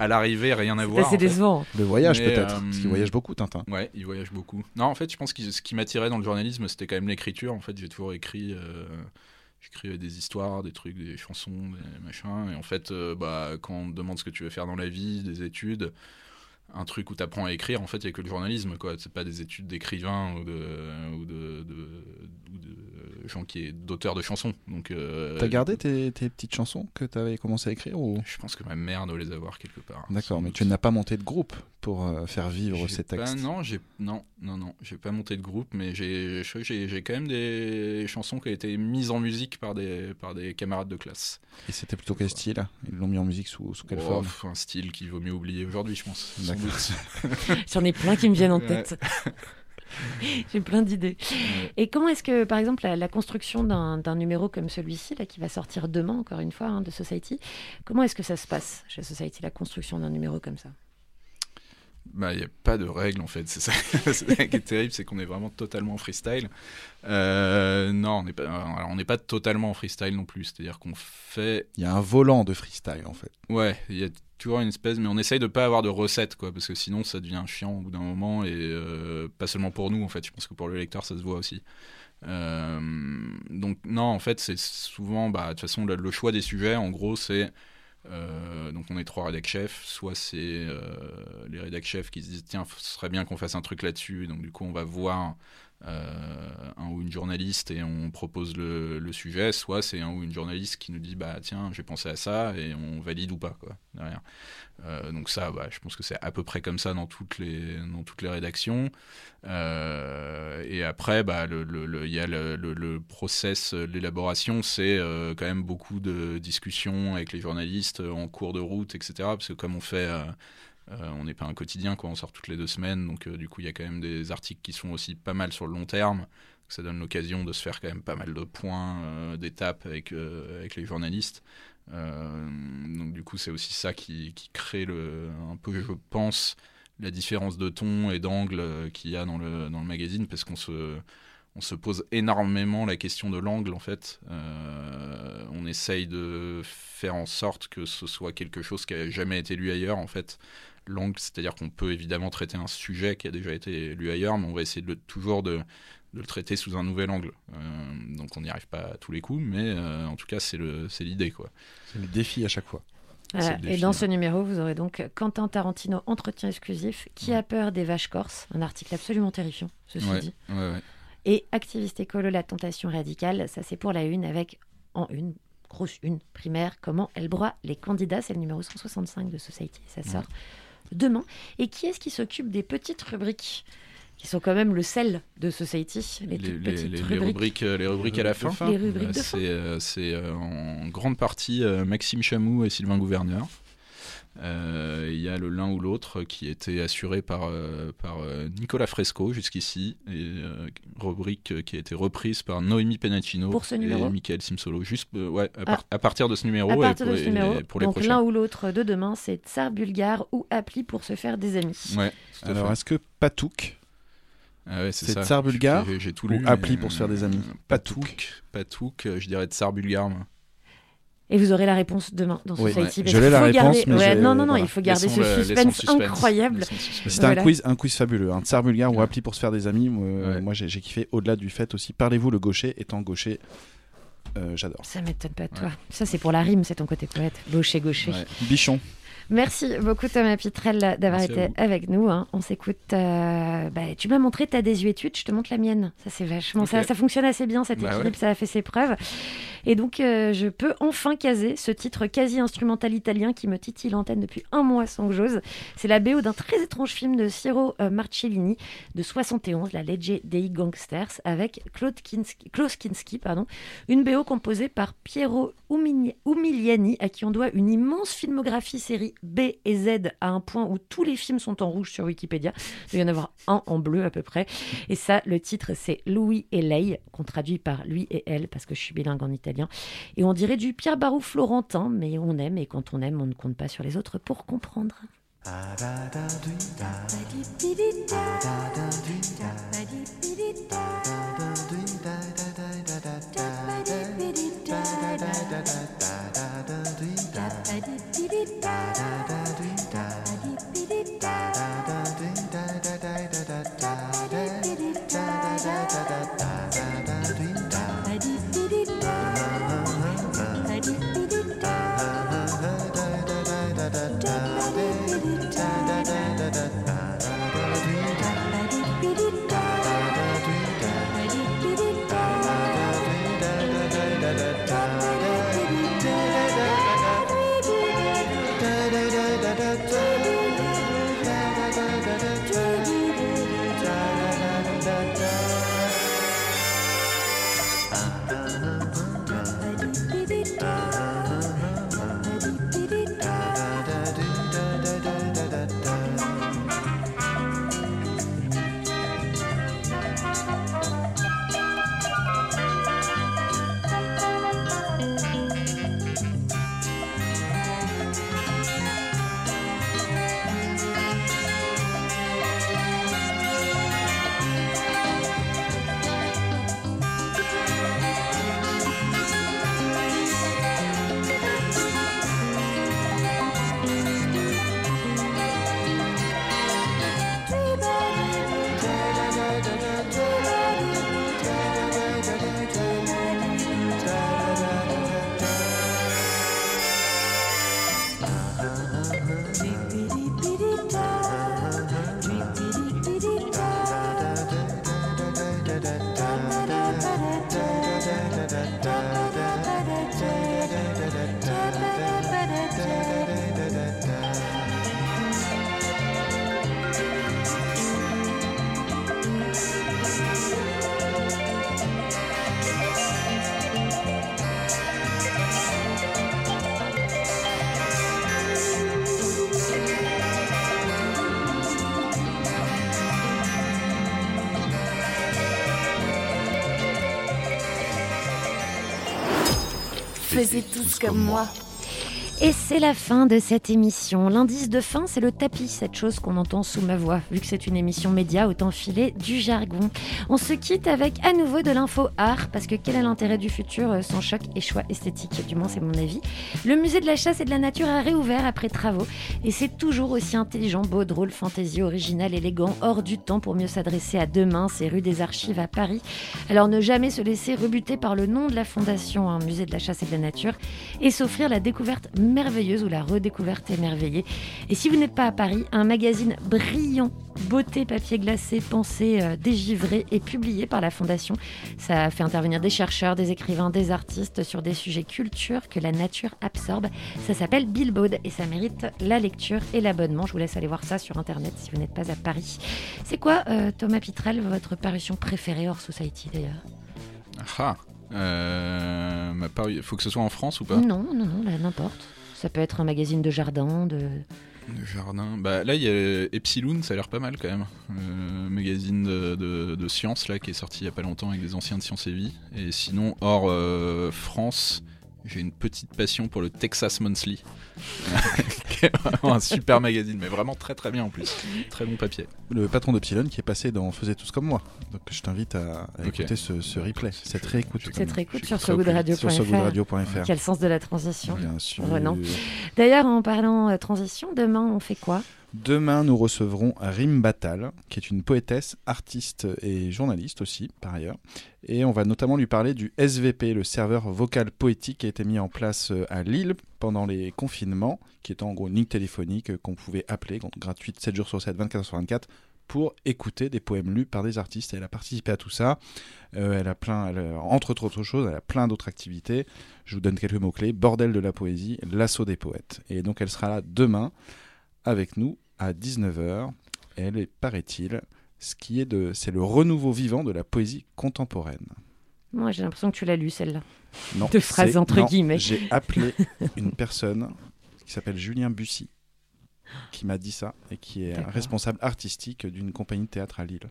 à l'arrivée rien à C'est voir. fait. décevant. Le voyage peut-être. euh, Parce qu'il voyage beaucoup, Tintin. Ouais, il voyage beaucoup. Non, en fait, je pense que ce qui m'attirait dans le journalisme, c'était quand même l'écriture. En fait, j'ai toujours écrit. J'écrivais des histoires, des trucs, des chansons, des machins. Et en fait, euh, bah, quand on te demande ce que tu veux faire dans la vie, des études, un truc où tu apprends à écrire, en fait, il n'y a que le journalisme. quoi. C'est pas des études d'écrivain ou de, ou de, de- ou de gens qui est d'auteurs de chansons. Donc, euh, T'as gardé tes, tes petites chansons que t'avais commencé à écrire ou... Je pense que ma mère doit les avoir quelque part. D'accord, Sans mais doute. tu n'as pas monté de groupe pour euh, faire vivre ces pas- textes. non, j'ai non, non, non, j'ai pas monté de groupe, mais j'ai quand même des chansons qui ont été mises en musique par des par des camarades de classe. Et c'était plutôt quel style? Ils l'ont mis en musique sous, sous quelle Oh, forme? Un style qu'il vaut mieux oublier aujourd'hui, je pense. (laughs) J'en ai plein qui me viennent en tête. (laughs) J'ai plein d'idées. Et comment est-ce que, par exemple, la, la construction d'un d'un numéro comme celui-ci, là, qui va sortir demain, encore une fois, hein, de Society, comment est-ce que ça se passe chez Society, la construction d'un numéro comme ça? Bah, il n'y a pas de règles en fait. C'est ça, (laughs) c'est ça qui est terrible, c'est qu'on est vraiment totalement en freestyle. Euh, non, on n'est pas, alors, on n'est pas totalement en freestyle non plus. C'est-à-dire qu'on fait. Il y a un volant de freestyle en fait. Ouais, il y a toujours une espèce, mais on essaye de pas avoir de recette quoi, parce que sinon ça devient chiant au bout d'un moment et euh, pas seulement pour nous en fait. Je pense que pour le lecteur ça se voit aussi. Euh, donc non, en fait c'est souvent, bah de toute façon le, le choix des sujets, en gros c'est euh, donc on est trois rédac chefs, soit c'est euh, les rédac chefs qui se disent tiens ce serait bien qu'on fasse un truc là-dessus, donc du coup on va voir un ou une journaliste et on propose le, sujet, soit c'est un ou une journaliste qui nous dit bah tiens j'ai pensé à ça et on valide ou pas quoi. Euh, donc ça bah, je pense que c'est à peu près comme ça dans toutes les dans toutes les rédactions. Euh, et après bah il y a le, process euh, l'élaboration c'est euh, quand même beaucoup de discussions avec les journalistes euh, en cours de route etc parce que comme on fait euh, euh, on n'est pas un quotidien, quoi. on sort toutes les deux semaines, donc euh, du coup il y a quand même des articles qui sont aussi pas mal sur le long terme. Ça donne l'occasion de se faire quand même pas mal de points, euh, d'étapes avec, euh, avec les journalistes. Euh, donc du coup c'est aussi ça qui, qui crée le, un peu, je pense, la différence de ton et d'angle euh, qu'il y a dans le, dans le magazine, parce qu'on se, on se pose énormément la question de l'angle en fait. Euh, on essaye de faire en sorte que ce soit quelque chose qui a jamais été lu ailleurs en fait. L'angle, c'est-à-dire qu'on peut évidemment traiter un sujet qui a déjà été lu ailleurs, mais on va essayer de toujours de, de le traiter sous un nouvel angle. Euh, donc on n'y arrive pas à tous les coups, mais euh, en tout cas c'est l'idée quoi. C'est le défi à chaque fois. Et dans ouais. ce numéro, vous aurez donc Quentin Tarantino, entretien exclusif, qui a peur des vaches corses, un article absolument terrifiant, ceci Ouais, dit. ouais, ouais. Et activiste écolo, la tentation radicale, ça c'est pour la une, avec en une, grosse une, primaire, comment elle broie les candidats. C'est le numéro 165 de Society, ça sort demain. Et qui est-ce qui s'occupe des petites rubriques qui sont quand même le sel de Society, les, les, toutes les- petites les- les rubriques. rubriques, euh, les rubriques à la fin. Les rubriques Euh, de fin. c'est euh, c'est, euh, en grande partie euh, Maxime Chamou et Sylvain Gouverneur. Euh, Il y a le l'un ou l'autre qui était assuré par, euh, par euh, Nicolas Fresco jusqu'ici, et euh, rubrique qui a été reprise par Noémie Penacino Pour ce numéro et Michael Simsolo. Juste euh, ouais, à, Ah. à partir de ce numéro À et partir pour, de ce et- numéro, et pour les donc l'un ou l'autre de demain, c'est Tsar bulgare ou appli pour se faire des amis. Ouais, Alors est-ce que Patouk, Ah ouais, c'est tsar bulgare J'ai- ou appli mais, pour se faire des amis Patouk. Patouk, Patouk, je dirais tsar bulgare. moi. Et vous aurez la réponse demain dans Oui. Society. Ouais. Je l'ai la faut réponse, garder- mais ouais, j'ai- non, non, non, voilà. il faut garder Laissons ce suspense le suspense. incroyable. C'était Voilà. un quiz, un quiz fabuleux. Un tsar bulgare ou appli pour se faire des amis. Moi, Ouais. moi, j'ai j'ai kiffé. Au-delà du fait aussi, parlez-vous le gaucher. Étant gaucher, euh, j'adore. Ça m'étonne pas de toi. Ouais. Ça, c'est pour la rime, c'est ton côté poète. Gaucher, gaucher. Ouais. Bichon. Merci beaucoup, Thomas Pitrel, d'avoir été avec nous. hein. On s'écoute. euh, bah, tu m'as montré ta désuétude, je te montre la mienne. Ça, c'est vachement. Ça, ça fonctionne assez bien, cet Bah équilibre, ouais. ça a fait ses preuves. Et donc, euh, je peux enfin caser ce titre quasi instrumental italien qui me titille l'antenne depuis un mois sans que j'ose. C'est la BO d'un très étrange film de Ciro euh, Marcellini de 71, La Legge dei Gangsters, avec Claude Kinski, Klaus Kinski, pardon, une BO composée par Piero Umini- Umiliani, à qui on doit une immense filmographie série B et Z à un point où tous les films sont en rouge sur Wikipédia. Il doit y en avoir un en bleu à peu près. Et ça, le titre, c'est Louis et Lei, qu'on traduit par lui et elle, parce que je suis bilingue en italien. Et on dirait du Pierre Barou florentin, mais on aime, et quand on aime, on ne compte pas sur les autres pour comprendre. Dee dee da. Faisez tous comme moi. Et c'est la fin de cette émission. L'indice de fin, c'est le tapis, cette chose qu'on entend sous ma voix. Vu que c'est une émission média, autant filer du jargon. On se quitte avec à nouveau de l'info art, parce que quel est l'intérêt du futur euh, sans choc et choix esthétique Du moins, c'est mon avis. Le musée de la chasse et de la nature a réouvert après travaux, et c'est toujours aussi intelligent, beau, drôle, fantaisie, original, élégant, hors du temps pour mieux s'adresser à demain. C'est rue des Archives à Paris. Alors ne jamais se laisser rebuter par le nom de la fondation, un musée de la chasse et de la nature, et s'offrir la découverte merveilleuse ou la redécouverte émerveillée. Et si vous n'êtes pas à Paris, un magazine brillant, beauté, papier glacé, pensée euh, dégivrée et publié par la Fondation. Ça fait intervenir des chercheurs, des écrivains, des artistes sur des sujets culture que la nature absorbe. Ça s'appelle Billboard et ça mérite la lecture et l'abonnement. Je vous laisse aller voir ça sur Internet si vous n'êtes pas à Paris. C'est quoi, euh, Thomas Pitrel, votre parution préférée hors Society d'ailleurs? Ah, euh, ma paru- faut que ce soit en France ou pas? Non, non, non, n'importe. Ça peut être un magazine de jardin, de... Le jardin. Bah là, il y a Epsilon, ça a l'air pas mal quand même. Euh, magazine de, de, de science là qui est sorti il y a pas longtemps avec des anciens de Science et Vie. Et sinon, hors euh, France, j'ai une petite passion pour le Texas Monthly, (laughs) qui est vraiment un super magazine, mais vraiment très très bien en plus. Très bon papier. Le patron de Pylon qui est passé dans Faisait tous comme moi. Donc je t'invite à, à Ok. écouter ce, ce replay, cette réécoute. Cette réécoute sur sogoodradio.fr. sogoodradio.fr. Quel sens de la transition. Bien sûr. Renan. D'ailleurs, en parlant euh, transition, demain, on fait quoi? Demain, nous recevrons Rim Batal, qui est une poétesse, artiste et journaliste aussi, par ailleurs. Et on va notamment lui parler du SVP, le serveur vocal poétique qui a été mis en place euh, à Lille pendant les confinements, qui est en gros une ligne téléphonique euh, qu'on pouvait appeler, gratuite 7 jours sur 7, 24 sur 24, pour écouter des poèmes lus par des artistes. Elle a participé à tout ça. Euh, elle a plein, elle entre autres choses, elle a plein d'autres activités. Je vous donne quelques mots-clés. Bordel de la poésie, l'assaut des poètes. Et donc elle sera là demain avec nous à 19h. Elle est, paraît-il, ce qui est de, c'est le renouveau vivant de la poésie contemporaine. Moi, j'ai l'impression que tu l'as lu, celle-là. Non, Deux phrases entre non, guillemets. J'ai appelé (laughs) une personne qui s'appelle Julien Bussy, qui m'a dit ça et qui est D'accord. responsable artistique d'une compagnie de théâtre à Lille.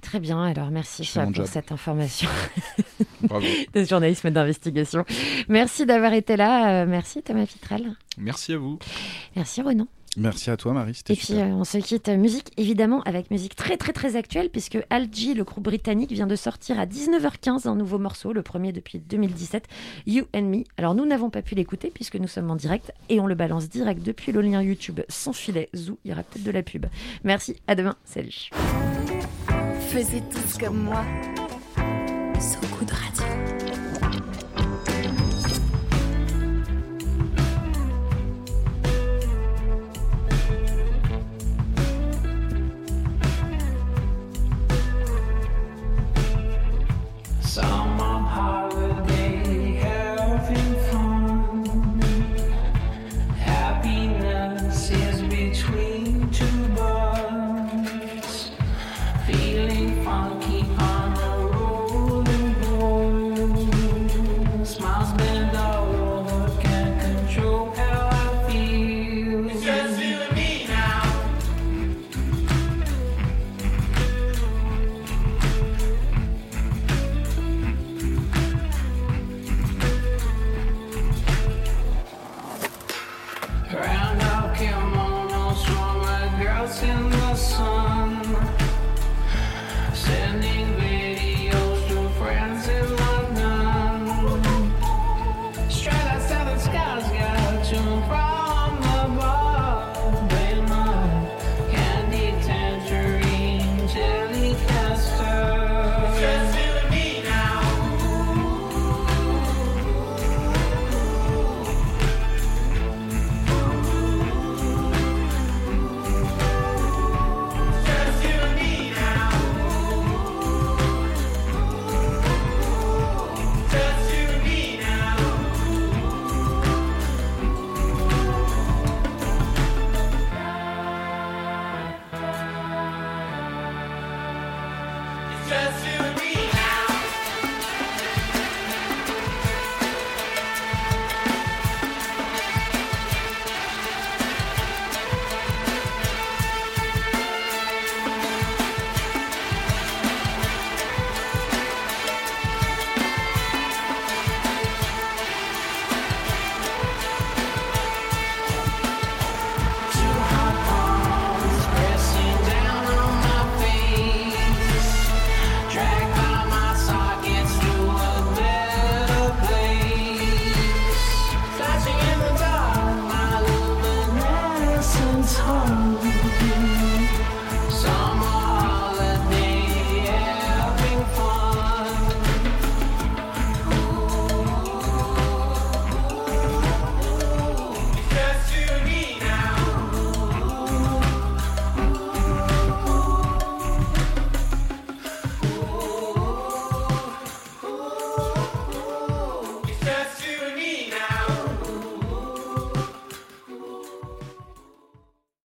Très bien, alors merci Chab, pour job. cette information (laughs) Bravo. de journalisme d'investigation. Merci d'avoir été là. euh, merci Thomas Pitrel. Merci à vous. Merci Renan. Merci à toi, Marie. C'était Et puis euh, on se quitte euh, musique, évidemment, avec musique très très très actuelle, puisque Algie, le groupe britannique, vient de sortir à 19h15 un nouveau morceau, le premier depuis 2017, You and Me. Alors nous n'avons pas pu l'écouter puisque nous sommes en direct et on le balance direct depuis le lien YouTube sans filet. Zou, il y aura peut-être de la pub. Merci, à demain, salut. Faisez tous comme moi.